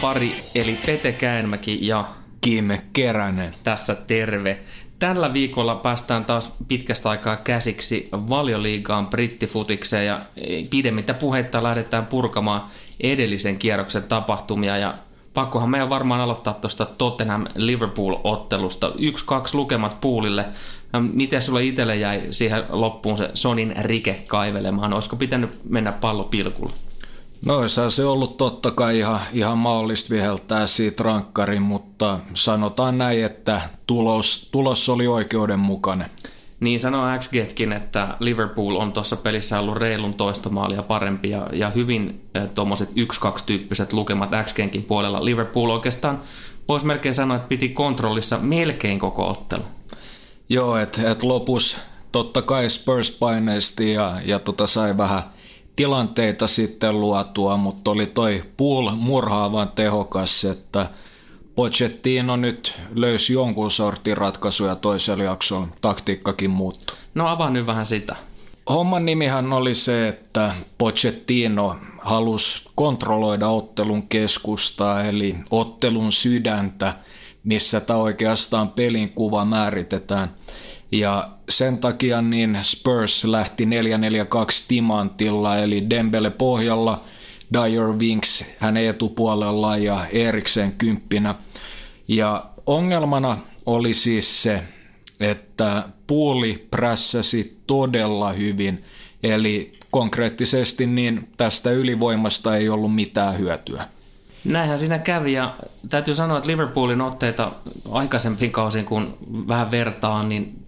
tutkapari eli Pete Käänmäki ja Kimme Keränen. tässä terve. Tällä viikolla päästään taas pitkästä aikaa käsiksi valioliigaan brittifutikseen ja pidemmittä puhetta lähdetään purkamaan edellisen kierroksen tapahtumia ja pakkohan meidän varmaan aloittaa tuosta Tottenham Liverpool-ottelusta. Yksi, kaksi lukemat puulille. Miten sulla itselle jäi siihen loppuun se Sonin rike kaivelemaan? Olisiko pitänyt mennä pallo No se ollut totta kai ihan, ihan mahdollista viheltää siitä rankkarin, mutta sanotaan näin, että tulos, tulos oli oikeudenmukainen. Niin sanoo XGetkin, että Liverpool on tuossa pelissä ollut reilun toista maalia parempi ja, ja hyvin äh, tuommoiset 1-2 tyyppiset lukemat XGenkin puolella. Liverpool oikeastaan voisi melkein sanoa, että piti kontrollissa melkein koko ottelu. Joo, että et lopussa totta kai Spurs paineisti ja, ja tota sai vähän tilanteita sitten luotua, mutta oli toi pool murhaavan tehokas, että Pochettino nyt löysi jonkun sortin ratkaisuja toisella jaksolla. Taktiikkakin muuttui. No avaa nyt vähän sitä. Homman nimihän oli se, että Pochettino halusi kontrolloida ottelun keskustaa, eli ottelun sydäntä, missä tämä oikeastaan pelin kuva määritetään. Ja sen takia niin Spurs lähti 4-4-2 timantilla, eli Dembele pohjalla, Dyer Winks hänen etupuolella ja Eriksen kymppinä. Ja ongelmana oli siis se, että puuli prässäsi todella hyvin, eli konkreettisesti niin tästä ylivoimasta ei ollut mitään hyötyä. Näinhän siinä kävi ja täytyy sanoa, että Liverpoolin otteita aikaisempiin kausiin, kun vähän vertaan, niin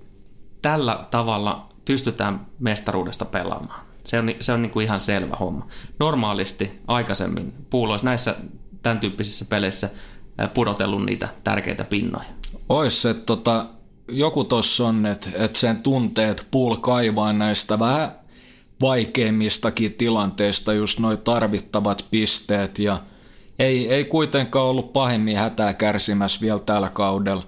tällä tavalla pystytään mestaruudesta pelaamaan. Se on, se on niin kuin ihan selvä homma. Normaalisti aikaisemmin puulois näissä tämän tyyppisissä peleissä pudotellut niitä tärkeitä pinnoja. Ois se tota, joku tuossa on, että et sen tunteet puul kaivaa näistä vähän vaikeimmistakin tilanteista just noin tarvittavat pisteet ja ei, ei kuitenkaan ollut pahemmin hätää kärsimässä vielä tällä kaudella.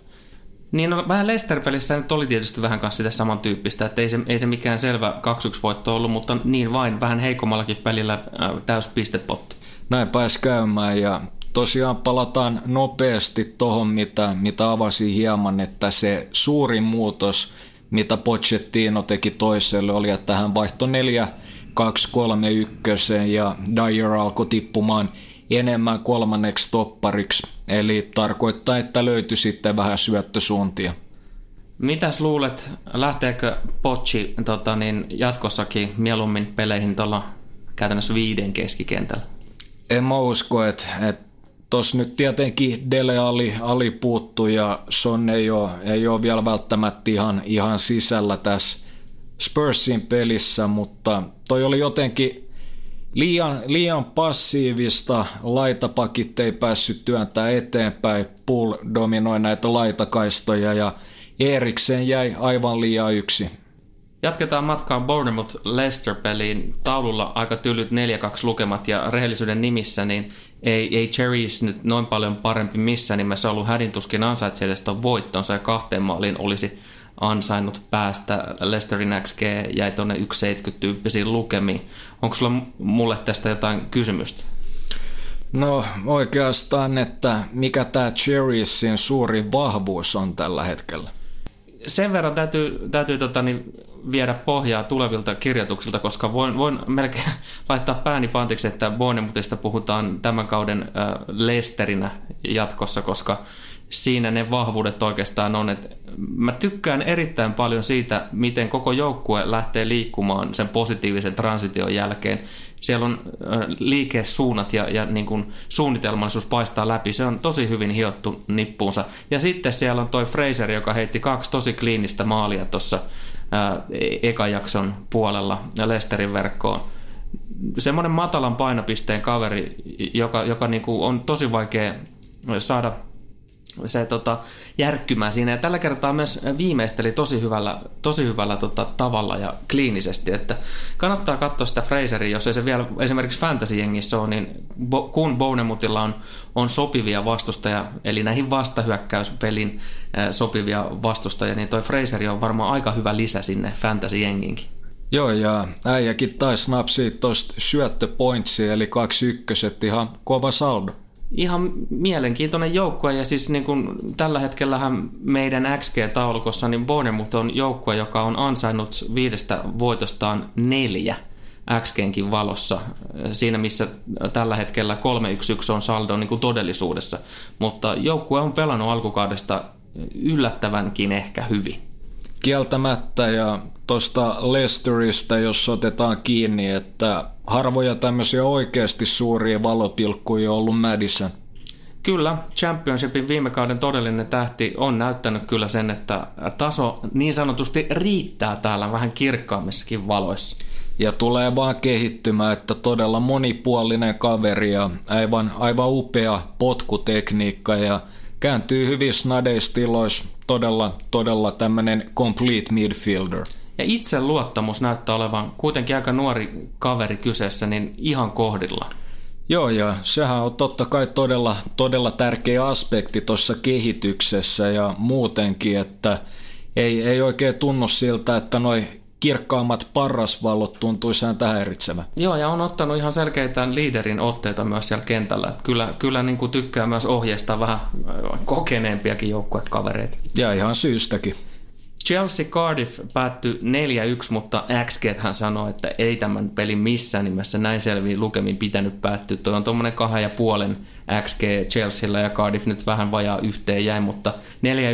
Niin no, vähän Leicester-pelissä nyt oli tietysti vähän kanssa sitä samantyyppistä, että ei se, ei se mikään selvä 2-1 voitto ollut, mutta niin vain vähän heikommallakin pelillä äh, täys pistepotti. Näin pääsi käymään ja tosiaan palataan nopeasti tuohon, mitä, mitä avasin hieman, että se suurin muutos, mitä Pochettino teki toiselle, oli, että hän vaihtoi 4 2 3 1 ja Dyer alkoi tippumaan enemmän kolmanneksi toppariksi, eli tarkoittaa, että löytyi sitten vähän syöttösuuntia. Mitäs luulet, lähteekö Pochi tota niin, jatkossakin mieluummin peleihin tuolla käytännössä viiden keskikentällä? En mä usko, että, että Tuossa nyt tietenkin Dele Ali, Ali puuttu ja Son ei ole, ei ole vielä välttämättä ihan, ihan sisällä tässä Spursin pelissä, mutta toi oli jotenkin liian, liian passiivista, laitapakit ei päässyt työntää eteenpäin, Pull dominoi näitä laitakaistoja ja Eriksen jäi aivan liian yksi. Jatketaan matkaan Bournemouth Leicester-peliin. Taululla aika tylyt 4-2 lukemat ja rehellisyyden nimissä, niin ei, ei Cherries nyt noin paljon parempi missään nimessä ollut hädintuskin ansaitsi edes tuon voittonsa ja kahteen maaliin olisi ansainnut päästä. Leicesterin XG jäi tuonne 1,70 tyyppisiin lukemiin. Onko sulla mulle tästä jotain kysymystä? No oikeastaan, että mikä tämä Cherriesin suuri vahvuus on tällä hetkellä? sen verran täytyy, täytyy tota, niin, viedä pohjaa tulevilta kirjoituksilta, koska voin, voin melkein laittaa pääni pantiksi, että Bournemouthista puhutaan tämän kauden äh, Lesterinä jatkossa, koska siinä ne vahvuudet oikeastaan on. Että mä tykkään erittäin paljon siitä, miten koko joukkue lähtee liikkumaan sen positiivisen transition jälkeen siellä on liikesuunnat ja, ja niin kuin suunnitelmallisuus paistaa läpi. Se on tosi hyvin hiottu nippuunsa. Ja sitten siellä on toi Fraser, joka heitti kaksi tosi kliinistä maalia tuossa eka jakson puolella Lesterin verkkoon. Semmoinen matalan painopisteen kaveri, joka, joka niin kuin on tosi vaikea saada se tota, järkkymään siinä. Ja tällä kertaa myös viimeisteli tosi hyvällä, tosi hyvällä tota, tavalla ja kliinisesti, että kannattaa katsoa sitä Fraseria, jos ei se vielä esimerkiksi fantasy-jengissä ole, niin bo, kun Bonemutilla on, on sopivia vastustajia, eli näihin vastahyökkäyspelin äh, sopivia vastustajia, niin toi Fraseri on varmaan aika hyvä lisä sinne fantasy-jenginkin. Joo, ja äijäkin taisi napsia tuosta syöttöpointsia, eli kaksi ykköset, ihan kova saldo. Ihan mielenkiintoinen joukkue ja siis niin kuin tällä hetkellähän meidän XG-taulukossa niin Bournemouth on joukkue, joka on ansainnut viidestä voitostaan neljä XGnkin valossa siinä, missä tällä hetkellä 3-1-1 on saldo niin kuin todellisuudessa, mutta joukkue on pelannut alkukaudesta yllättävänkin ehkä hyvin. Kieltämättä ja tuosta Leicesteristä, jos otetaan kiinni, että harvoja tämmöisiä oikeasti suuria valopilkkuja on ollut Madison. Kyllä, Championshipin viime kauden todellinen tähti on näyttänyt kyllä sen, että taso niin sanotusti riittää täällä vähän kirkkaammissakin valoissa. Ja tulee vaan kehittymään, että todella monipuolinen kaveri ja aivan, aivan upea potkutekniikka ja kääntyy hyvin snadeistiloissa todella, todella tämmöinen complete midfielder. Ja itse luottamus näyttää olevan kuitenkin aika nuori kaveri kyseessä, niin ihan kohdilla. Joo, ja sehän on totta kai todella, todella tärkeä aspekti tuossa kehityksessä ja muutenkin, että ei, ei oikein tunnu siltä, että noi kirkkaammat parrasvallot tuntuisi häntä häiritsevä. Joo, ja on ottanut ihan selkeitä liiderin otteita myös siellä kentällä. Kyllä, kyllä niin kuin tykkää myös ohjeistaa vähän kokeneempiakin joukkuekavereita. Ja ihan syystäkin. Chelsea Cardiff päättyi 4-1, mutta XG hän sanoi, että ei tämän pelin missään nimessä näin selviin lukemin pitänyt päättyä. Tuo on tuommoinen kahden ja puolen XG Chelsealla ja Cardiff nyt vähän vajaa yhteen jäi, mutta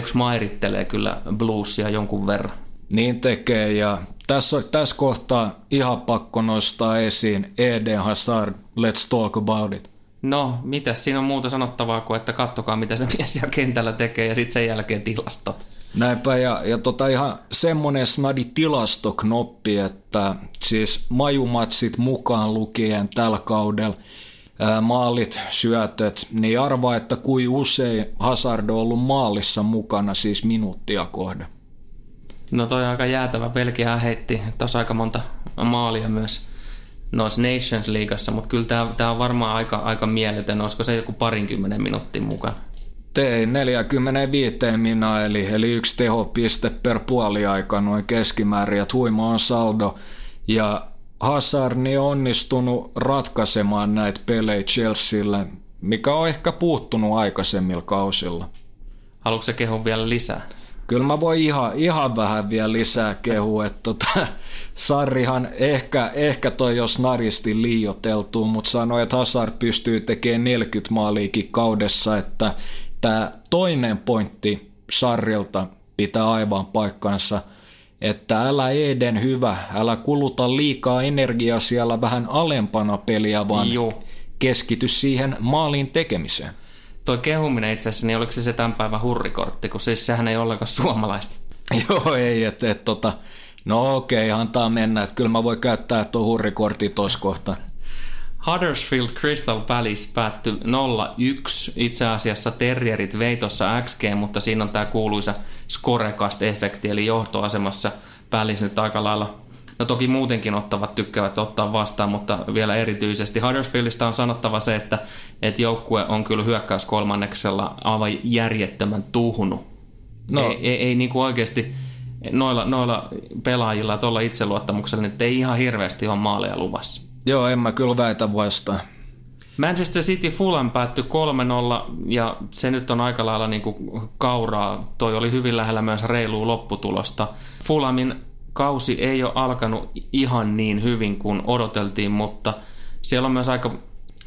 4-1 mairittelee kyllä Bluesia jonkun verran. Niin tekee ja tässä, tässä kohtaa ihan pakko nostaa esiin Eden Hazard, let's talk about it. No, mitä siinä on muuta sanottavaa kuin, että kattokaa mitä se mies siellä kentällä tekee ja sitten sen jälkeen tilastot. Näinpä, ja, ja tota ihan semmoinen snadi tilastoknoppi, että siis majumatsit mukaan lukien tällä kaudella, ää, maalit, syötöt, niin arvaa, että kuin usein Hazard on ollut maalissa mukana siis minuuttia kohde. No toi on aika jäätävä. Belgia heitti tuossa aika monta maalia myös noissa Nations Leagueassa, mutta kyllä tämä on varmaan aika, aika mieletön. Olisiko se joku parinkymmenen minuutin mukaan? Tein 45 minä, eli, eli yksi tehopiste per puoli aika noin keskimäärin, ja huima on saldo. Ja Hazard on onnistunut ratkaisemaan näitä pelejä Chelsealle, mikä on ehkä puuttunut aikaisemmilla kausilla. Haluatko se kehua vielä lisää? Kyllä mä voin ihan, ihan vähän vielä lisää kehua, että tota, Sarrihan ehkä, ehkä toi jos naristi liioteltuu, mutta sanoi, että Hazard pystyy tekemään 40 maaliikin kaudessa, että tämä toinen pointti Sarrilta pitää aivan paikkansa, että älä Eden hyvä, älä kuluta liikaa energiaa siellä vähän alempana peliä, vaan Joo. keskity siihen maalin tekemiseen toi kehuminen itse asiassa, niin oliko se se tämän päivän hurrikortti, kun siis sehän ei ollenkaan suomalaista. Joo, ei, että et, tota, no okei, antaa mennä, että kyllä mä voin käyttää tuon hurrikortti tuossa kohtaa. Huddersfield Crystal Palace päättyi 0-1. Itse asiassa Terrierit vei tuossa XG, mutta siinä on tämä kuuluisa scorecast-efekti, eli johtoasemassa Palace nyt aika lailla No toki muutenkin ottavat tykkäävät ottaa vastaan, mutta vielä erityisesti Huddersfieldista on sanottava se, että, että joukkue on kyllä hyökkäys kolmanneksella aivan järjettömän tuhunut. No. Ei, ei, ei niin kuin oikeasti noilla, noilla pelaajilla tuolla itseluottamuksella nyt ei ihan hirveästi ole maaleja luvassa. Joo, en mä kyllä väitä vastaan. Manchester City Fulham päättyi 3-0 ja se nyt on aika lailla niin kuin kauraa. Toi oli hyvin lähellä myös reilua lopputulosta. Fulhamin kausi ei ole alkanut ihan niin hyvin kuin odoteltiin, mutta siellä on myös aika,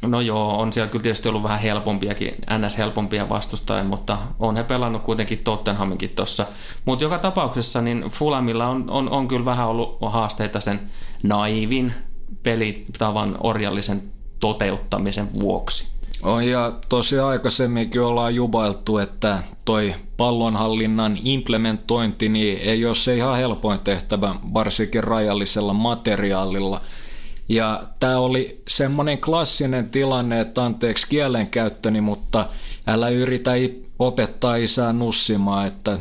no joo, on siellä kyllä tietysti ollut vähän helpompiakin, ns. helpompia vastustajia, mutta on he pelannut kuitenkin Tottenhaminkin tuossa. Mutta joka tapauksessa niin Fulamilla on, on, on kyllä vähän ollut haasteita sen naivin pelitavan orjallisen toteuttamisen vuoksi. On ja tosiaan aikaisemminkin ollaan jubailtu, että toi pallonhallinnan implementointi niin ei ole se ihan helpoin tehtävä, varsinkin rajallisella materiaalilla. Ja tämä oli semmoinen klassinen tilanne, että anteeksi kielenkäyttöni, mutta älä yritä opettaa isää nussimaan, että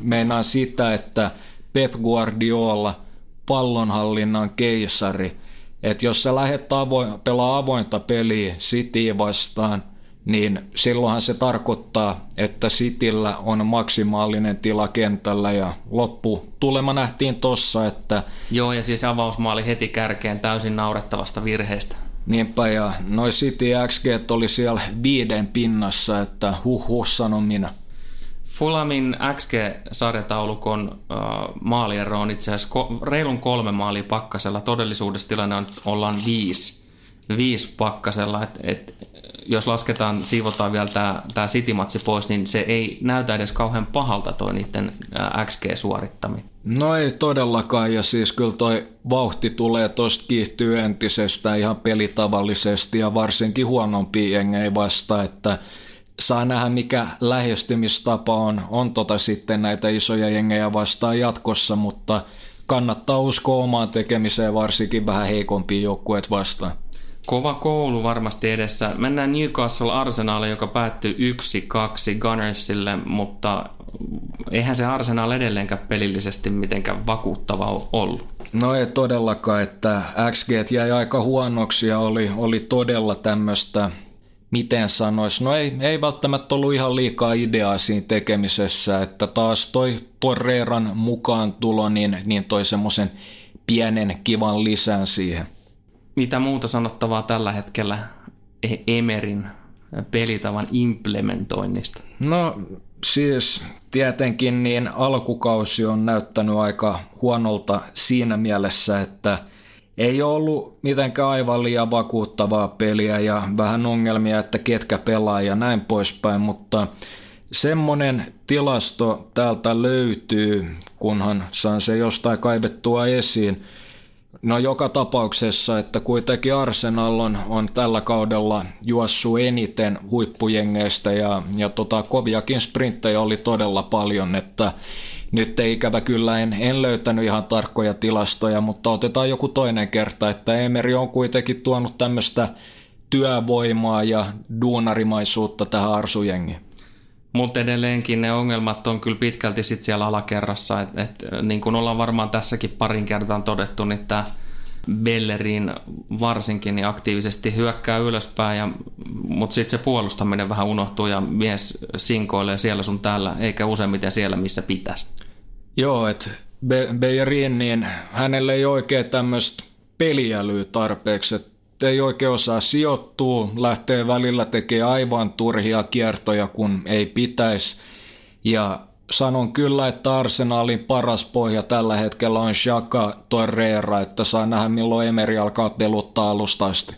meinaa sitä, että Pep Guardiola, pallonhallinnan keisari – että jos sä lähdet avoin, pelaa avointa peliä City vastaan, niin silloinhan se tarkoittaa, että Cityllä on maksimaalinen tila kentällä ja loppu tulema nähtiin tossa, että... Joo, ja siis avausmaali heti kärkeen täysin naurettavasta virheestä. Niinpä, ja noi City XG oli siellä viiden pinnassa, että huh huh sanon minä. Fulamin XG-sarjataulukon äh, maaliero on itse asiassa ko- reilun kolme maalia pakkasella. Todellisuudessa tilanne on, ollaan viisi, viisi pakkasella. Et, et, jos lasketaan, siivotaan vielä tämä tää City-matsi pois, niin se ei näytä edes kauhean pahalta toi niiden äh, XG-suorittaminen. No ei todellakaan, ja siis kyllä toi vauhti tulee tosta kiihtyy entisestä ihan pelitavallisesti, ja varsinkin huonompi jengei vasta, että – saa nähdä, mikä lähestymistapa on, on tota sitten näitä isoja jengejä vastaan jatkossa, mutta kannattaa uskoa omaan tekemiseen varsinkin vähän heikompiin joukkueet vastaan. Kova koulu varmasti edessä. Mennään Newcastle Arsenal, joka päättyy 1-2 Gunnersille, mutta eihän se Arsenal edelleenkään pelillisesti mitenkään vakuuttava ollut. No ei todellakaan, että XG jäi aika huonoksi ja oli, oli todella tämmöistä miten sanois, no ei, ei välttämättä ollut ihan liikaa ideaa siinä tekemisessä, että taas toi Torreiran mukaan tulo, niin, niin toi semmoisen pienen kivan lisän siihen. Mitä muuta sanottavaa tällä hetkellä e- Emerin pelitavan implementoinnista? No siis tietenkin niin alkukausi on näyttänyt aika huonolta siinä mielessä, että – ei ollut mitenkään aivan liian vakuuttavaa peliä ja vähän ongelmia, että ketkä pelaa ja näin poispäin, mutta semmonen tilasto täältä löytyy, kunhan saan se jostain kaivettua esiin. No joka tapauksessa, että kuitenkin Arsenal on, on tällä kaudella juossu eniten huippujengeistä ja, ja tota, koviakin sprinttejä oli todella paljon, että nyt ei ikävä kyllä en, en löytänyt ihan tarkkoja tilastoja, mutta otetaan joku toinen kerta, että Emeri on kuitenkin tuonut tämmöistä työvoimaa ja duunarimaisuutta tähän arsujengiin. Mutta edelleenkin ne ongelmat on kyllä pitkälti sit siellä alakerrassa, että et, niin kuin ollaan varmaan tässäkin parin kertaan todettu, niin tämä Bellerin varsinkin niin aktiivisesti hyökkää ylöspäin, ja, mutta sitten se puolustaminen vähän unohtuu ja mies sinkoilee siellä sun täällä, eikä useimmiten siellä, missä pitäisi. Joo, että Be- Bellerin, niin hänelle ei oikein tämmöistä peliälyä tarpeeksi, että ei oikein osaa sijoittua, lähtee välillä tekemään aivan turhia kiertoja, kun ei pitäisi. Ja sanon kyllä, että Arsenalin paras pohja tällä hetkellä on Shaka Torreira, että saa nähdä milloin Emery alkaa peluttaa alusta asti.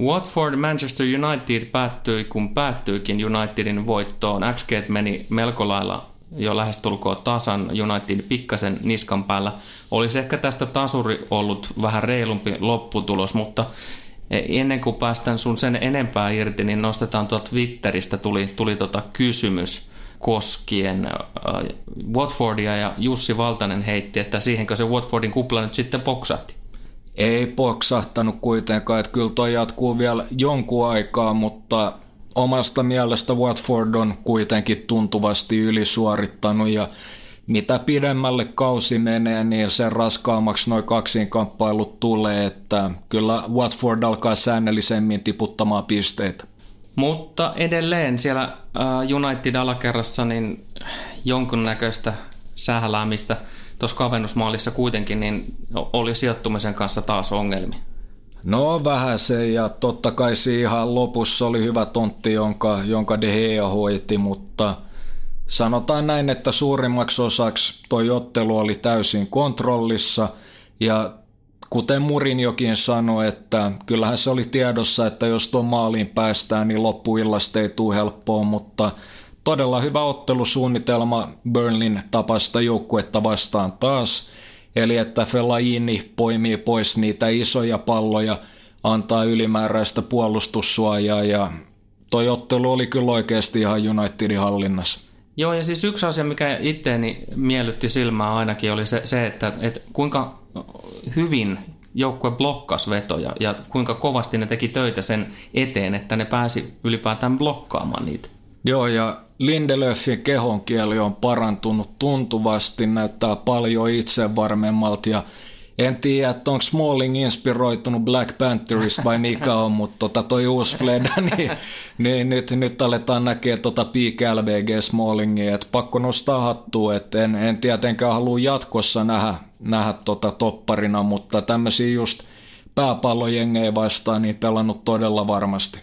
Watford Manchester United päättyi, kun päättyikin Unitedin voittoon. XG meni melko lailla jo lähestulkoon tasan United pikkasen niskan päällä. Olisi ehkä tästä tasuri ollut vähän reilumpi lopputulos, mutta ennen kuin päästään sun sen enempää irti, niin nostetaan tuolta Twitteristä tuli, tuli tota kysymys koskien äh, Watfordia ja Jussi Valtanen heitti, että siihenkö se Watfordin kupla nyt sitten poksahti. Ei poksahtanut kuitenkaan, että kyllä toi jatkuu vielä jonkun aikaa, mutta omasta mielestä Watford on kuitenkin tuntuvasti ylisuorittanut ja mitä pidemmälle kausi menee, niin sen raskaammaksi noin kaksin kamppailut tulee, että kyllä Watford alkaa säännöllisemmin tiputtamaan pisteitä. Mutta edelleen siellä uh, United alakerrassa niin jonkunnäköistä sähläämistä tuossa kavennusmaalissa kuitenkin niin oli sijoittumisen kanssa taas ongelmia. No vähän se ja totta kai ihan lopussa oli hyvä tontti, jonka, jonka De Gea hoiti, mutta sanotaan näin, että suurimmaksi osaksi toi ottelu oli täysin kontrollissa ja kuten Murinjokin sanoi, että kyllähän se oli tiedossa, että jos tuon maaliin päästään, niin loppuillasta ei tule helppoa, mutta todella hyvä ottelusuunnitelma Burnlin tapasta joukkuetta vastaan taas. Eli että Fellaini poimii pois niitä isoja palloja, antaa ylimääräistä puolustussuojaa ja toi ottelu oli kyllä oikeasti ihan Unitedin hallinnassa. Joo, ja siis yksi asia, mikä itteeni miellytti silmää ainakin, oli se, se että, että kuinka hyvin joukkue blokkas vetoja ja kuinka kovasti ne teki töitä sen eteen, että ne pääsi ylipäätään blokkaamaan niitä. Joo, ja Lindelöfin kehonkieli on parantunut tuntuvasti, näyttää paljon itsevarmemmalta ja en tiedä, että onko Smalling inspiroitunut Black Pantherista vai mikä on, mutta tota toi uusi Fleda, niin, niin nyt, nyt aletaan näkeä tota Peak LVG Smallingia, että pakko nostaa hattua, että en, en tietenkään halua jatkossa nähdä, nähdä tota topparina, mutta tämmöisiä just pääpallojengejä vastaan, niin pelannut todella varmasti.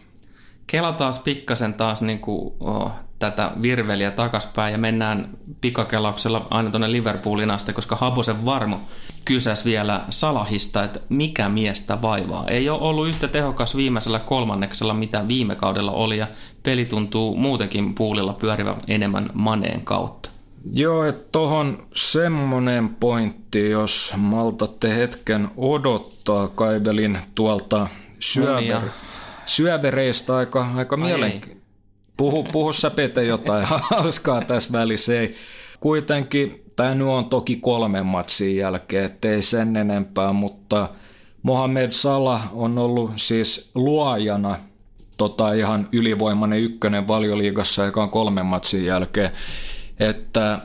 Kela taas pikkasen taas niin kuin, oh, tätä virveliä takaspäin ja mennään pikakelauksella aina tuonne Liverpoolin asti, koska Habosen varmo kysäs vielä Salahista, että mikä miestä vaivaa. Ei ole ollut yhtä tehokas viimeisellä kolmanneksella, mitä viime kaudella oli, ja peli tuntuu muutenkin puulilla pyörivän enemmän maneen kautta. Joo, että tuohon semmoinen pointti, jos maltatte hetken odottaa, kaivelin tuolta syöver, syövereistä aika, aika mielenkiintoista. Puhu, puhu sä Pete jotain hauskaa tässä välissä, ei. Kuitenkin tämä nyt on toki kolmen matsin jälkeen, ettei sen enempää, mutta Mohamed Salah on ollut siis luojana tota ihan ylivoimainen ykkönen valioliigassa, joka on kolmen matsin jälkeen että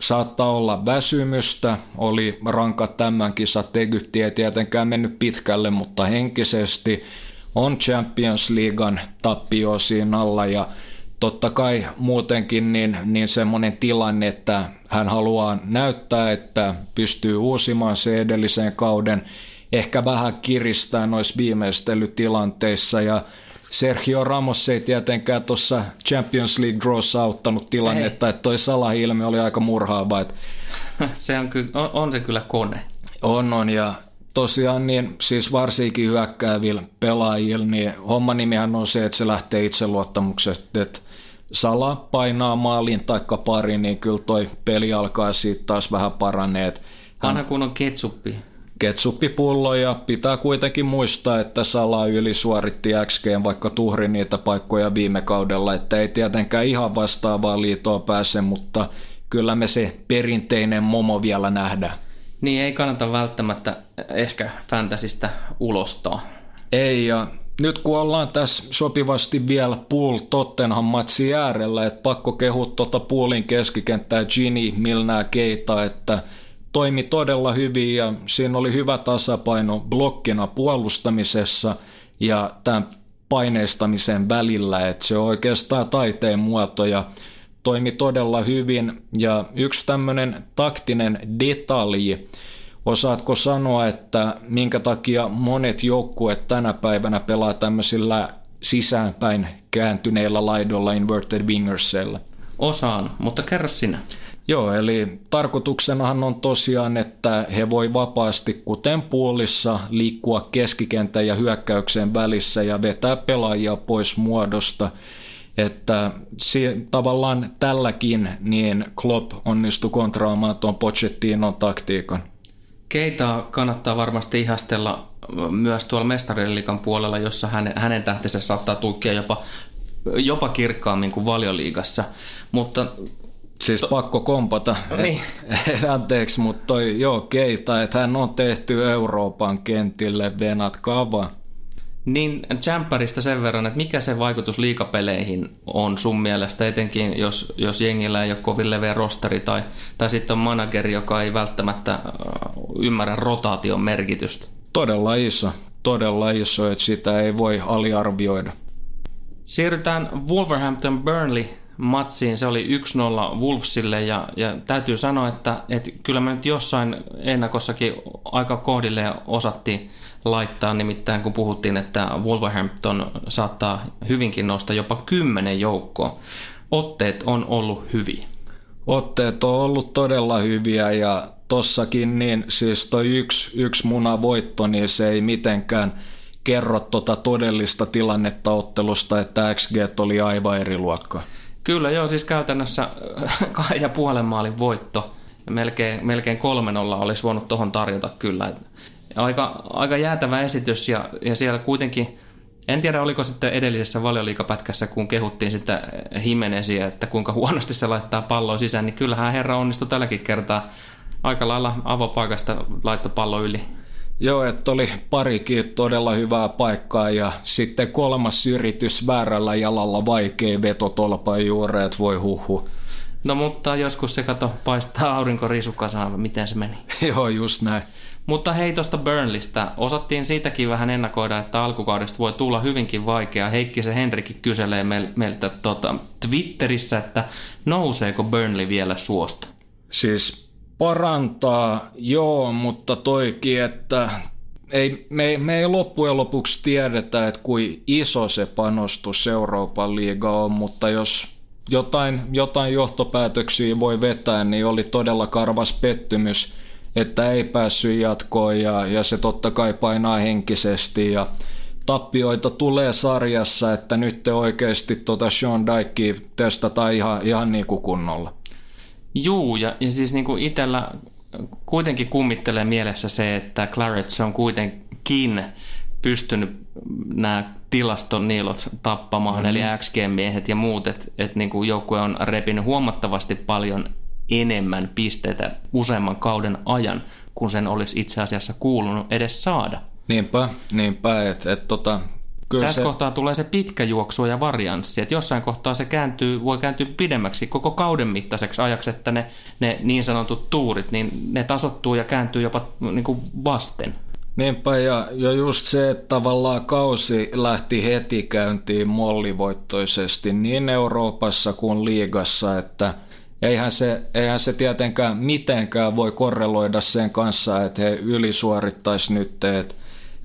saattaa olla väsymystä, oli rankat tämän kisat, Egypti ei tietenkään mennyt pitkälle, mutta henkisesti on Champions Leaguean tappio siinä alla ja totta kai muutenkin niin, niin semmoinen tilanne, että hän haluaa näyttää, että pystyy uusimaan se edellisen kauden, ehkä vähän kiristää noissa viimeistelytilanteissa ja Sergio Ramos ei tietenkään tuossa Champions League Drawssa auttanut tilannetta, ei. että toi Salah-ilme oli aika murhaava. Että se on, ky- on, on se kyllä kone. On, on, ja tosiaan niin, siis varsinkin hyökkäävillä pelaajilla, niin homma nimihän on se, että se lähtee itseluottamuksesta, että Sala painaa maalin taikka pari, niin kyllä toi peli alkaa siitä taas vähän paraneet. Vanha kun on ketsuppi ketsuppipullo ja pitää kuitenkin muistaa, että Sala yli suoritti XG, vaikka tuhri niitä paikkoja viime kaudella, että ei tietenkään ihan vastaavaa liitoa pääse, mutta kyllä me se perinteinen momo vielä nähdään. Niin ei kannata välttämättä ehkä fantasista ulostaa. Ei ja nyt kun ollaan tässä sopivasti vielä Pool Tottenham matsi äärellä, että pakko kehua tuota Poolin keskikenttää Gini, Milnää, Keita, että – toimi todella hyvin ja siinä oli hyvä tasapaino blokkina puolustamisessa ja tämän paineistamisen välillä, että se on oikeastaan taiteen muoto ja toimi todella hyvin. Ja yksi tämmöinen taktinen detalji, osaatko sanoa, että minkä takia monet joukkueet tänä päivänä pelaa tämmöisillä sisäänpäin kääntyneillä laidoilla inverted wingersilla? Osaan, mutta kerro sinä. Joo, eli tarkoituksenahan on tosiaan, että he voi vapaasti, kuten puolissa, liikkua keskikentän ja hyökkäyksen välissä ja vetää pelaajia pois muodosta. Että tavallaan tälläkin niin Klopp onnistui kontraamaan tuon Pochettinon taktiikan. Keitä kannattaa varmasti ihastella myös tuolla mestariliikan puolella, jossa hänen, hänen tähtensä saattaa tukea jopa jopa kirkkaammin kuin valioliigassa. Mutta Siis to- pakko kompata. Niin. Et, anteeksi, mutta toi joo keita, että hän on tehty Euroopan kentille venat kava. Niin Jamperista sen verran, että mikä se vaikutus liikapeleihin on sun mielestä, etenkin jos, jos jengillä ei ole kovin leveä rosteri tai, tai sitten on manageri, joka ei välttämättä ymmärrä rotaation merkitystä? Todella iso, todella iso, että sitä ei voi aliarvioida. Siirrytään Wolverhampton Burnley matsiin. Se oli 1-0 Wolvesille ja, ja täytyy sanoa, että, että kyllä me nyt jossain ennakossakin aika kohdille osattiin laittaa, nimittäin kun puhuttiin, että Wolverhampton saattaa hyvinkin nostaa jopa kymmenen joukkoa. Otteet on ollut hyviä. Otteet on ollut todella hyviä ja tossakin niin siis toi yksi, yksi munavoitto, niin se ei mitenkään kerro tota todellista tilannetta ottelusta, että XG oli aivan eri luokkaa. Kyllä joo, siis käytännössä kahden ja puolen maalin voitto. Melkein, melkein kolmen olla olisi voinut tuohon tarjota kyllä. Aika, aika jäätävä esitys ja, ja siellä kuitenkin, en tiedä oliko sitten edellisessä valioliikapätkässä, kun kehuttiin sitten Himenesiä, että kuinka huonosti se laittaa palloa sisään, niin kyllähän herra onnistui tälläkin kertaa aika lailla avopaikasta laitto pallo yli. Joo, että oli parikin todella hyvää paikkaa ja sitten kolmas yritys väärällä jalalla vaikea veto tolpan juureet, voi huhu. No mutta joskus se kato paistaa aurinko risukasaan, miten se meni. Joo, just näin. Mutta hei tuosta Burnleystä. Osattiin siitäkin vähän ennakoida, että alkukaudesta voi tulla hyvinkin vaikea. Heikki se Henrikin kyselee meiltä tota, Twitterissä, että nouseeko Burnley vielä suosta? Siis parantaa, joo, mutta toikin, että ei, me, me ei loppujen lopuksi tiedetä, että kuin iso se panostus Euroopan liiga on, mutta jos jotain, jotain johtopäätöksiä voi vetää, niin oli todella karvas pettymys, että ei päässyt jatkoon ja, ja se totta kai painaa henkisesti ja tappioita tulee sarjassa, että nyt te oikeasti tuota Sean Dykea testataan ihan, ihan niin kuin kunnolla. Juu, ja, ja siis niin kuin itsellä kuitenkin kummittelee mielessä se, että Claret on kuitenkin pystynyt nämä tilaston niilot tappamaan, mm-hmm. eli XG-miehet ja muut, että et niin joukkue on repinyt huomattavasti paljon enemmän pisteitä useamman kauden ajan, kun sen olisi itse asiassa kuulunut edes saada. Niinpä, niinpä, että et, tota, Kyllä Tässä se... kohtaa tulee se pitkä juoksu ja varianssi, että jossain kohtaa se kääntyy, voi kääntyä pidemmäksi koko kauden mittaiseksi ajaksi, että ne, ne niin sanotut tuurit, niin ne tasottuu ja kääntyy jopa niin kuin vasten. Niinpä, ja, ja just se, että tavallaan kausi lähti heti käyntiin mollivoittoisesti niin Euroopassa kuin liigassa, että eihän se, eihän se tietenkään mitenkään voi korreloida sen kanssa, että he ylisuorittaisi nyt, että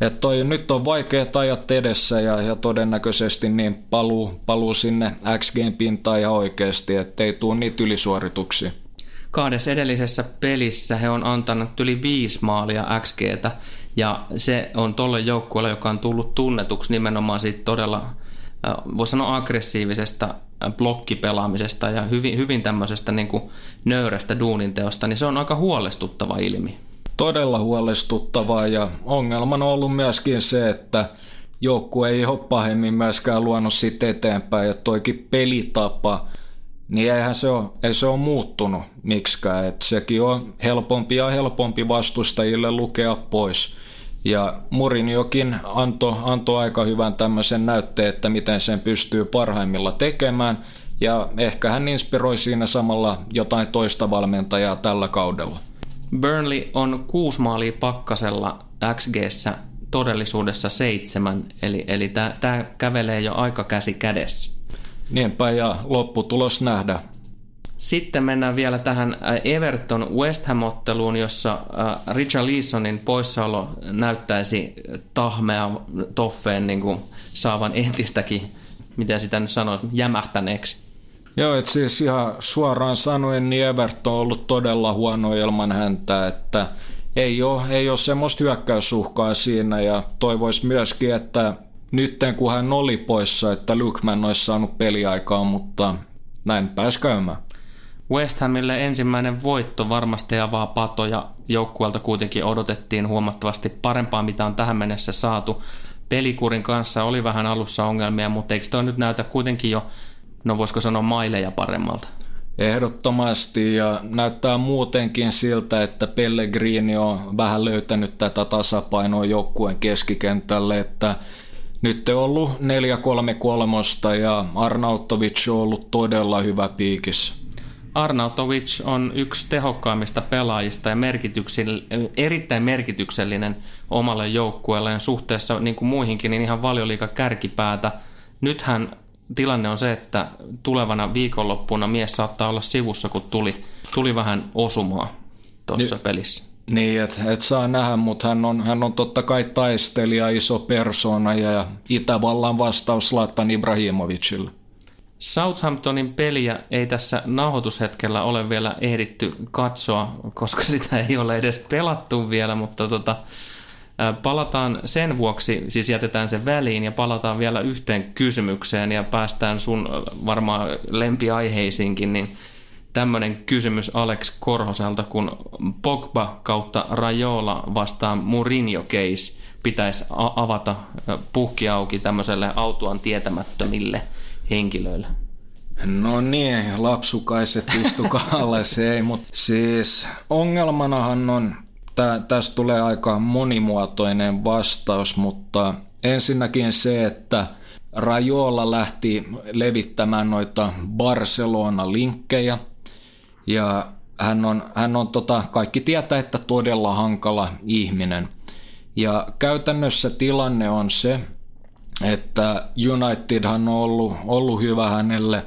että toi, nyt on vaikeat ajat edessä ja, ja todennäköisesti niin paluu, paluu sinne XGn pintaan ihan oikeasti, ettei tule niitä ylisuorituksia. Kahdessa edellisessä pelissä he on antanut yli viisi maalia XGtä ja se on tolle joukkueelle, joka on tullut tunnetuksi nimenomaan siitä todella, äh, voisi sanoa aggressiivisesta äh, blokkipelaamisesta ja hyvin, hyvin tämmöisestä niin kuin nöyrästä duuninteosta, niin se on aika huolestuttava ilmi todella huolestuttavaa ja ongelmana on ollut myöskin se, että joukkue ei ole pahemmin myöskään luonut siitä eteenpäin ja toikin pelitapa, niin eihän se ole, ei se ole muuttunut miksikään. Et sekin on helpompi ja helpompi vastustajille lukea pois. Ja Murinjokin antoi anto aika hyvän tämmöisen näytteen, että miten sen pystyy parhaimmilla tekemään. Ja ehkä hän inspiroi siinä samalla jotain toista valmentajaa tällä kaudella. Burnley on kuusi maalia pakkasella xg todellisuudessa seitsemän, eli, eli tämä kävelee jo aika käsi kädessä. Niinpä, ja lopputulos nähdä. Sitten mennään vielä tähän äh, Everton West Ham-otteluun, jossa äh, Richard Leesonin poissaolo näyttäisi tahmea toffeen niin kuin saavan entistäkin, mitä sitä nyt sanoisi, jämähtäneeksi. Joo, että siis ihan suoraan sanoen, niin Everton on ollut todella huono ilman häntä, että ei ole, ei ole semmoista hyökkäysuhkaa siinä ja toivoisi myöskin, että nytten kun hän oli poissa, että Lukman olisi saanut peliaikaa, mutta näin pääsi käymään. West Hamille ensimmäinen voitto varmasti avaa patoja. Joukkueelta kuitenkin odotettiin huomattavasti parempaa, mitä on tähän mennessä saatu. Pelikurin kanssa oli vähän alussa ongelmia, mutta eikö toi nyt näytä kuitenkin jo no voisiko sanoa maileja paremmalta? Ehdottomasti ja näyttää muutenkin siltä, että Pellegrini on vähän löytänyt tätä tasapainoa joukkueen keskikentälle, että nyt on ollut 4-3-3 ja Arnautovic on ollut todella hyvä piikissä. Arnautovic on yksi tehokkaimmista pelaajista ja erittäin merkityksellinen omalle joukkueelle suhteessa niin kuin muihinkin niin ihan valioliika kärkipäätä. Nythän tilanne on se, että tulevana viikonloppuna mies saattaa olla sivussa, kun tuli, tuli vähän osumaa tuossa niin, pelissä. Niin, että et saa nähdä, mutta hän on, hän on totta kai taistelija, iso persona ja Itävallan vastaus Latan Ibrahimovicille. Southamptonin peliä ei tässä nauhoitushetkellä ole vielä ehditty katsoa, koska sitä ei ole edes pelattu vielä, mutta tota, Palataan sen vuoksi, siis jätetään sen väliin ja palataan vielä yhteen kysymykseen ja päästään sun varmaan lempiaiheisiinkin, niin tämmöinen kysymys Alex Korhoselta, kun Pogba kautta Rajola vastaan Mourinho case pitäisi avata puhki auki tämmöiselle autuan tietämättömille henkilöille. No niin, lapsukaiset istukaa alas, ei, mutta siis ongelmanahan on Tää, tästä tulee aika monimuotoinen vastaus, mutta ensinnäkin se, että Rajola lähti levittämään noita Barcelona-linkkejä ja hän on, hän on tota, kaikki tietää, että todella hankala ihminen. Ja käytännössä tilanne on se, että Unitedhan on ollut, ollut hyvä hänelle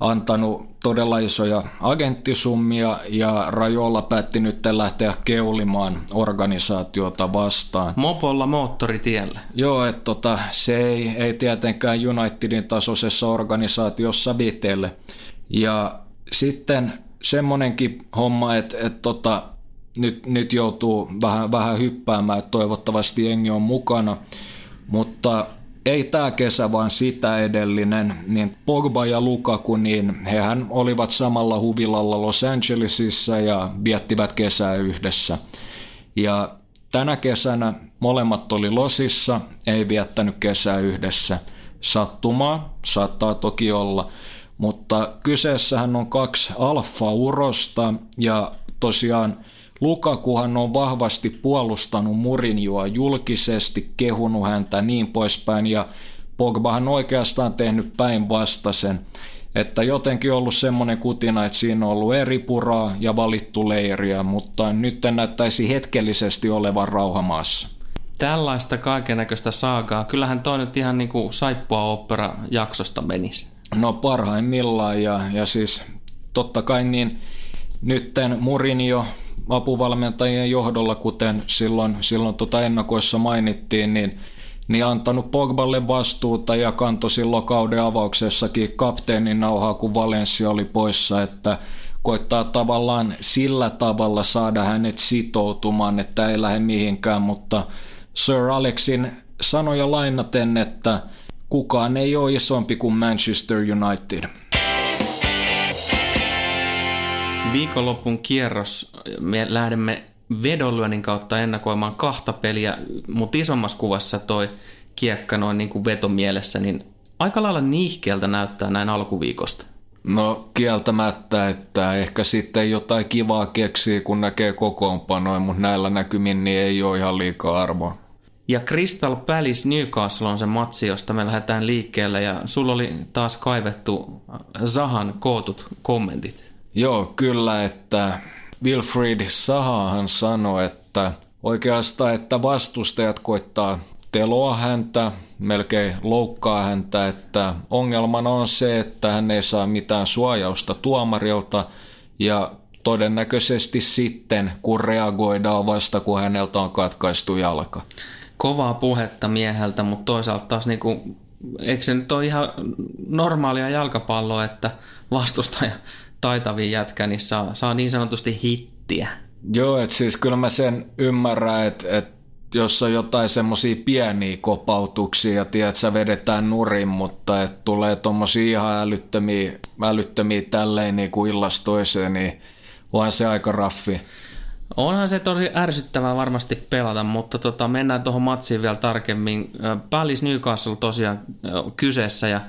antanut todella isoja agenttisummia ja Rajolla päätti nyt lähteä keulimaan organisaatiota vastaan. Mopolla moottoritiellä. Joo, että tota, se ei, ei tietenkään Unitedin tasoisessa organisaatiossa vitelle. Ja sitten semmonenkin homma, että, että tota, nyt, nyt joutuu vähän, vähän hyppäämään, että toivottavasti jengi on mukana, mutta ei tämä kesä, vaan sitä edellinen, niin Pogba ja Lukaku, niin hehän olivat samalla huvilalla Los Angelesissa ja viettivät kesää yhdessä. Ja tänä kesänä molemmat oli Losissa, ei viettänyt kesää yhdessä. Sattumaa, saattaa toki olla, mutta kyseessähän on kaksi alfa-urosta ja tosiaan Lukakuhan on vahvasti puolustanut Murinjoa julkisesti, kehunut häntä niin poispäin ja Pogbahan oikeastaan tehnyt päinvastaisen. Että jotenkin ollut semmoinen kutina, että siinä on ollut eri puraa ja valittu leiriä, mutta nyt näyttäisi hetkellisesti olevan rauhamaassa. Tällaista kaikennäköistä saagaa. Kyllähän toi nyt ihan niin kuin saippua opera jaksosta menisi. No parhaimmillaan ja, ja siis totta kai niin nytten Murinjo apuvalmentajien johdolla, kuten silloin, silloin tota ennakoissa mainittiin, niin, niin antanut Pogballe vastuuta ja kantoi silloin kauden avauksessakin kapteenin nauhaa, kun Valencia oli poissa, että koittaa tavallaan sillä tavalla saada hänet sitoutumaan, että ei lähde mihinkään, mutta Sir Alexin sanoja lainaten, että kukaan ei ole isompi kuin Manchester United. Viikonlopun kierros, me lähdemme vedonlyönnin kautta ennakoimaan kahta peliä, mutta isommassa kuvassa toi kiekka noin niin kuin vetomielessä, niin aika lailla niihkeeltä näyttää näin alkuviikosta. No kieltämättä, että ehkä sitten jotain kivaa keksii, kun näkee kokoonpanoja, mutta näillä näkymin niin ei ole ihan liikaa arvoa. Ja Crystal Palace Newcastle on se matsi, josta me lähdetään liikkeelle ja sulla oli taas kaivettu Zahan kootut kommentit. Joo, kyllä, että Wilfried Sahahan sanoi, että oikeastaan, että vastustajat koittaa teloa häntä, melkein loukkaa häntä, että ongelmana on se, että hän ei saa mitään suojausta tuomarilta ja todennäköisesti sitten, kun reagoidaan vasta, kun häneltä on katkaistu jalka. Kovaa puhetta mieheltä, mutta toisaalta taas niinku, eikö se nyt ole ihan normaalia jalkapalloa, että vastustaja taitavin jätkä, niin saa, saa niin sanotusti hittiä. Joo, että siis kyllä mä sen ymmärrän, että, että jos on jotain semmoisia pieniä kopautuksia ja tiedät, sä vedetään nurin, mutta että tulee tommosia ihan älyttömiä, älyttömiä tälleen niin kuin illasta toiseen, niin onhan se aika raffi. Onhan se tosi ärsyttävää varmasti pelata, mutta tota, mennään tuohon matsiin vielä tarkemmin. Palace Newcastle tosiaan kyseessä ja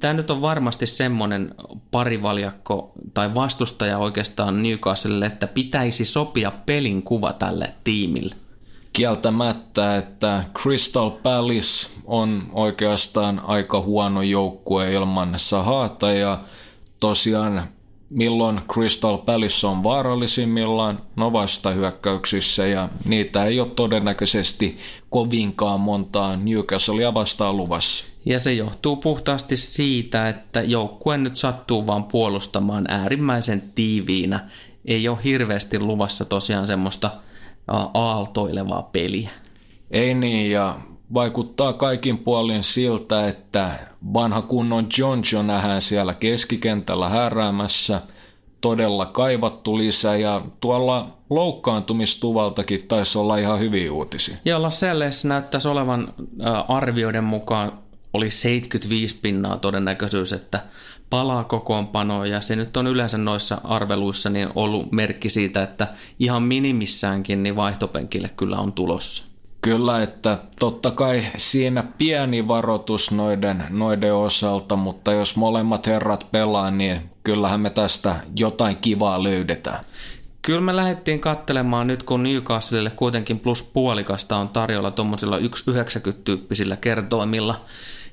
tämä nyt on varmasti semmoinen parivaljakko tai vastustaja oikeastaan Newcastlelle, että pitäisi sopia pelin kuva tälle tiimille. Kieltämättä, että Crystal Palace on oikeastaan aika huono joukkue ilman Sahata ja tosiaan milloin Crystal Palace on vaarallisimmillaan, no vastahyökkäyksissä ja niitä ei ole todennäköisesti kovinkaan montaa Newcastlea vastaan luvassa. Ja se johtuu puhtaasti siitä, että joukkue nyt sattuu vaan puolustamaan äärimmäisen tiiviinä. Ei ole hirveästi luvassa tosiaan semmoista aaltoilevaa peliä. Ei niin, ja vaikuttaa kaikin puolin siltä, että vanha kunnon John nähdään siellä keskikentällä häräämässä, todella kaivattu lisä ja tuolla loukkaantumistuvaltakin taisi olla ihan hyviä uutisia. Ja Lascelles näyttäisi olevan arvioiden mukaan oli 75 pinnaa todennäköisyys, että palaa kokoonpanoon ja se nyt on yleensä noissa arveluissa niin ollut merkki siitä, että ihan minimissäänkin niin vaihtopenkille kyllä on tulossa. Kyllä, että totta kai siinä pieni varoitus noiden, noiden osalta, mutta jos molemmat herrat pelaa, niin kyllähän me tästä jotain kivaa löydetään. Kyllä me lähdettiin kattelemaan nyt, kun Newcastlelle kuitenkin plus puolikasta on tarjolla tuommoisilla 1,90 tyyppisillä kertoimilla.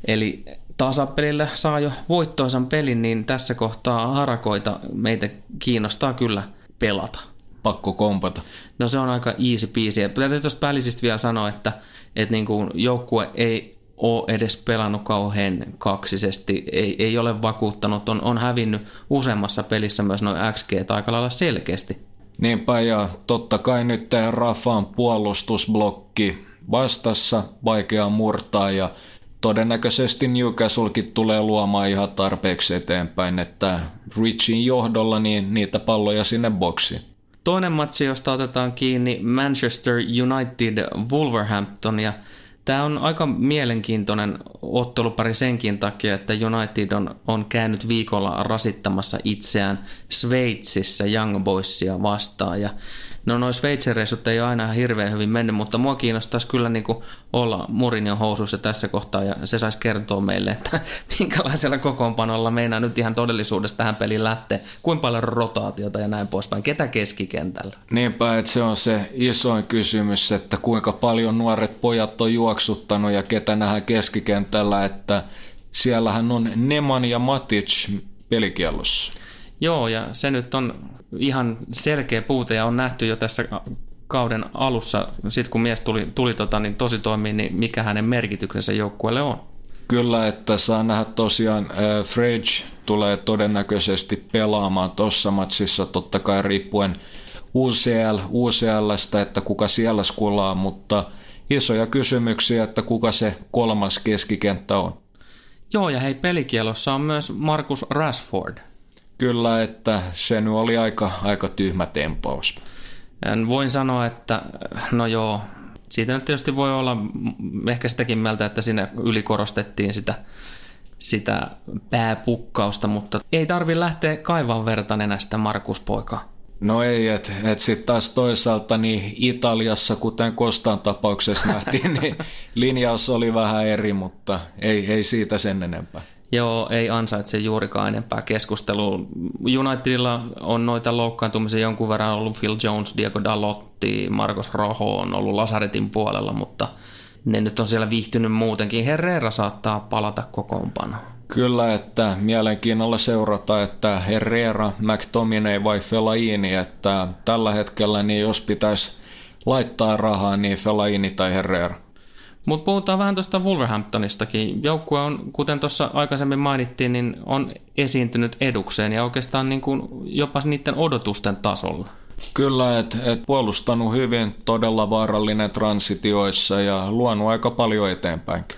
Eli tasapelillä saa jo voittoisan pelin, niin tässä kohtaa harakoita meitä kiinnostaa kyllä pelata pakko kompata. No se on aika easy peasy. Täytyy tuosta välisistä vielä sanoa, että, että niin kuin joukkue ei ole edes pelannut kauhean kaksisesti, ei, ei ole vakuuttanut, on, on hävinnyt useammassa pelissä myös noin XG aika lailla selkeästi. Niinpä ja totta kai nyt tämä Rafan puolustusblokki vastassa vaikea murtaa ja todennäköisesti Newcastlekin tulee luomaan ihan tarpeeksi eteenpäin, että Richin johdolla niin niitä palloja sinne boksiin. Toinen matsi, josta otetaan kiinni Manchester United Wolverhampton ja Tämä on aika mielenkiintoinen ottelupari senkin takia, että United on, on käynyt viikolla rasittamassa itseään Sveitsissä Young Boysia vastaan. Ja No noin Sveitsin reissut ei ole aina hirveän hyvin mennyt, mutta mua kiinnostaisi kyllä niin kuin olla Mourinhon housuissa tässä kohtaa ja se saisi kertoa meille, että minkälaisella kokoonpanolla meinaa nyt ihan todellisuudessa tähän peliin lähteä, kuinka paljon rotaatiota ja näin poispäin, ketä keskikentällä. Niinpä, että se on se isoin kysymys, että kuinka paljon nuoret pojat on juoksuttanut ja ketä nähdään keskikentällä, että siellähän on Neman ja Matic pelikielossa. Joo, ja se nyt on ihan selkeä puute ja on nähty jo tässä kauden alussa, sitten kun mies tuli, tuli tota, niin tosi toimii, niin mikä hänen merkityksensä joukkueelle on? Kyllä, että saa nähdä tosiaan, äh, Fridge tulee todennäköisesti pelaamaan tuossa matsissa, totta kai riippuen UCL, UCLstä, että kuka siellä skulaa, mutta isoja kysymyksiä, että kuka se kolmas keskikenttä on. Joo, ja hei, pelikielossa on myös Markus Rashford. Kyllä, että se nyt oli aika, aika tyhmä tempaus. Voin sanoa, että no joo, siitä nyt tietysti voi olla ehkä sitäkin mieltä, että siinä ylikorostettiin sitä, sitä pääpukkausta, mutta ei tarvi lähteä kaivaan verta nenästä Markus Poika. No ei, että et sitten taas toisaalta niin Italiassa, kuten Kostan tapauksessa nähtiin, niin linjaus oli vähän eri, mutta ei, ei siitä sen enempää. Joo, ei ansaitse juurikaan enempää keskustelua. Unitedilla on noita loukkaantumisia jonkun verran ollut Phil Jones, Diego Dalotti, Marcos Rojo on ollut Lasaretin puolella, mutta ne nyt on siellä viihtynyt muutenkin. Herrera saattaa palata kokoonpanoon. Kyllä, että mielenkiinnolla seurata, että Herrera, McTominay vai Fellaini, että tällä hetkellä niin jos pitäisi laittaa rahaa, niin Fellaini tai Herrera. Mutta puhutaan vähän tuosta Wolverhamptonistakin. Joukkue on, kuten tuossa aikaisemmin mainittiin, niin on esiintynyt edukseen ja oikeastaan niin kuin jopa niiden odotusten tasolla. Kyllä, että et puolustanut hyvin, todella vaarallinen transitioissa ja luonut aika paljon eteenpäinkin.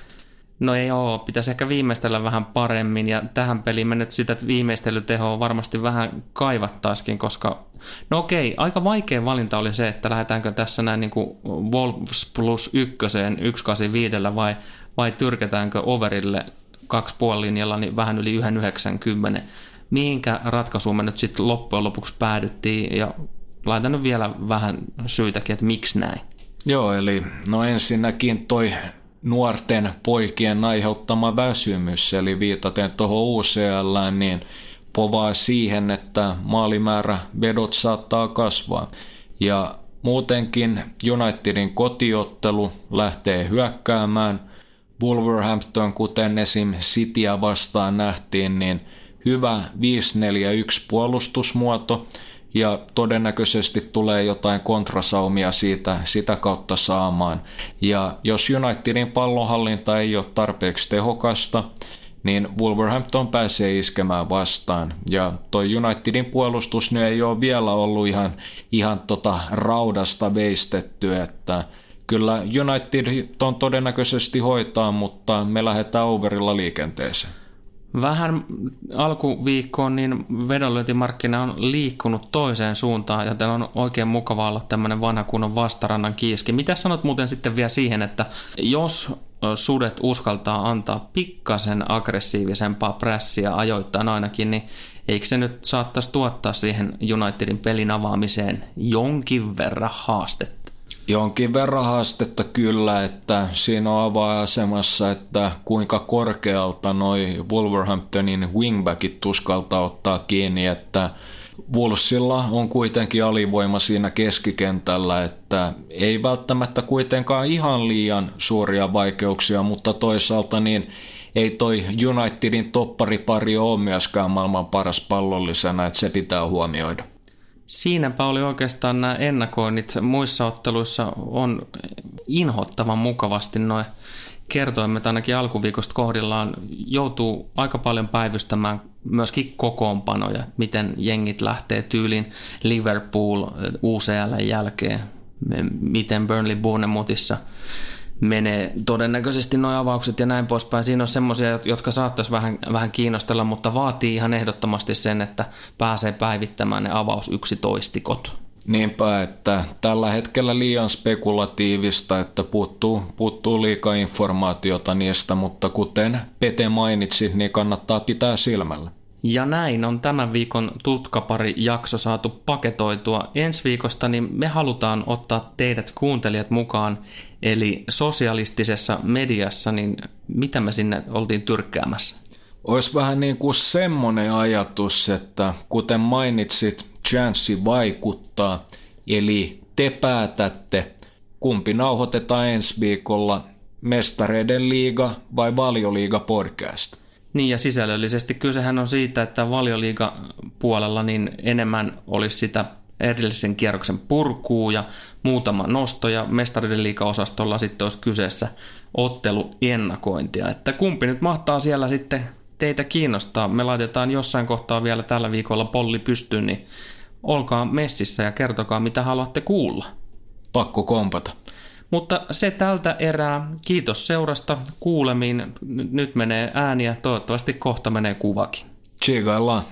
No ei oo, pitäisi ehkä viimeistellä vähän paremmin ja tähän peliin me nyt sitä viimeistelytehoa varmasti vähän kaivattaisikin, koska no okei, aika vaikea valinta oli se, että lähdetäänkö tässä näin niin kuin Wolves plus ykköseen 185 vai, vai tyrketäänkö overille kaksi puoli linjalla niin vähän yli 190. Mihinkä ratkaisuun me nyt sitten loppujen lopuksi päädyttiin ja laitan nyt vielä vähän syytäkin, että miksi näin. Joo, eli no ensinnäkin toi nuorten poikien aiheuttama väsymys, eli viitaten tuohon UCL, niin povaa siihen, että maalimäärä vedot saattaa kasvaa. Ja muutenkin Unitedin kotiottelu lähtee hyökkäämään. Wolverhampton, kuten esim. Cityä vastaan nähtiin, niin hyvä 5-4-1 puolustusmuoto – ja todennäköisesti tulee jotain kontrasaumia siitä sitä kautta saamaan. Ja jos Unitedin pallonhallinta ei ole tarpeeksi tehokasta, niin Wolverhampton pääsee iskemään vastaan. Ja toi Unitedin puolustus nyt ei ole vielä ollut ihan, ihan tota raudasta veistetty, että kyllä United on todennäköisesti hoitaa, mutta me lähdetään overilla liikenteeseen. Vähän alkuviikkoon niin vedonlyöntimarkkina on liikkunut toiseen suuntaan, joten on oikein mukava olla tämmöinen vanha kunnon vastarannan kiiski. Mitä sanot muuten sitten vielä siihen, että jos sudet uskaltaa antaa pikkasen aggressiivisempaa prässiä ajoittain ainakin, niin eikö se nyt saattaisi tuottaa siihen Unitedin pelin avaamiseen jonkin verran haastetta? Jonkin verran haastetta kyllä, että siinä on avainasemassa, että kuinka korkealta noi Wolverhamptonin wingbackit tuskalta ottaa kiinni, että Wolvesilla on kuitenkin alivoima siinä keskikentällä, että ei välttämättä kuitenkaan ihan liian suuria vaikeuksia, mutta toisaalta niin ei toi Unitedin topparipari ole myöskään maailman paras pallollisena, että se pitää huomioida. Siinäpä oli oikeastaan nämä ennakoinnit. Muissa otteluissa on inhottavan mukavasti noin kertoimme, että ainakin alkuviikosta kohdillaan joutuu aika paljon päivystämään myöskin kokoonpanoja, miten jengit lähtee tyyliin Liverpool UCL jälkeen, miten Burnley Bournemouthissa menee todennäköisesti nuo avaukset ja näin poispäin. Siinä on semmoisia, jotka saattaisi vähän, vähän kiinnostella, mutta vaatii ihan ehdottomasti sen, että pääsee päivittämään ne avaus yksitoistikot. Niinpä, että tällä hetkellä liian spekulatiivista, että puuttuu, puuttuu liikaa informaatiota niistä, mutta kuten Pete mainitsi, niin kannattaa pitää silmällä. Ja näin on tämän viikon tutkapari jakso saatu paketoitua. Ensi viikosta niin me halutaan ottaa teidät kuuntelijat mukaan, eli sosialistisessa mediassa, niin mitä me sinne oltiin tyrkkäämässä? Olisi vähän niin kuin semmoinen ajatus, että kuten mainitsit, chanssi vaikuttaa, eli te päätätte, kumpi nauhoitetaan ensi viikolla, Mestareiden liiga vai Valioliiga podcast. Niin ja sisällöllisesti kysehän on siitä, että valioliiga puolella niin enemmän olisi sitä edellisen kierroksen purkuu ja muutama nosto ja mestariden liiga-osastolla sitten olisi kyseessä otteluennakointia. Että kumpi nyt mahtaa siellä sitten teitä kiinnostaa. Me laitetaan jossain kohtaa vielä tällä viikolla polli pystyyn, niin olkaa messissä ja kertokaa mitä haluatte kuulla. Pakko kompata. Mutta se tältä erää. Kiitos seurasta. Kuulemiin. Nyt menee ääniä. Toivottavasti kohta menee kuvakin. Tsigaillaan.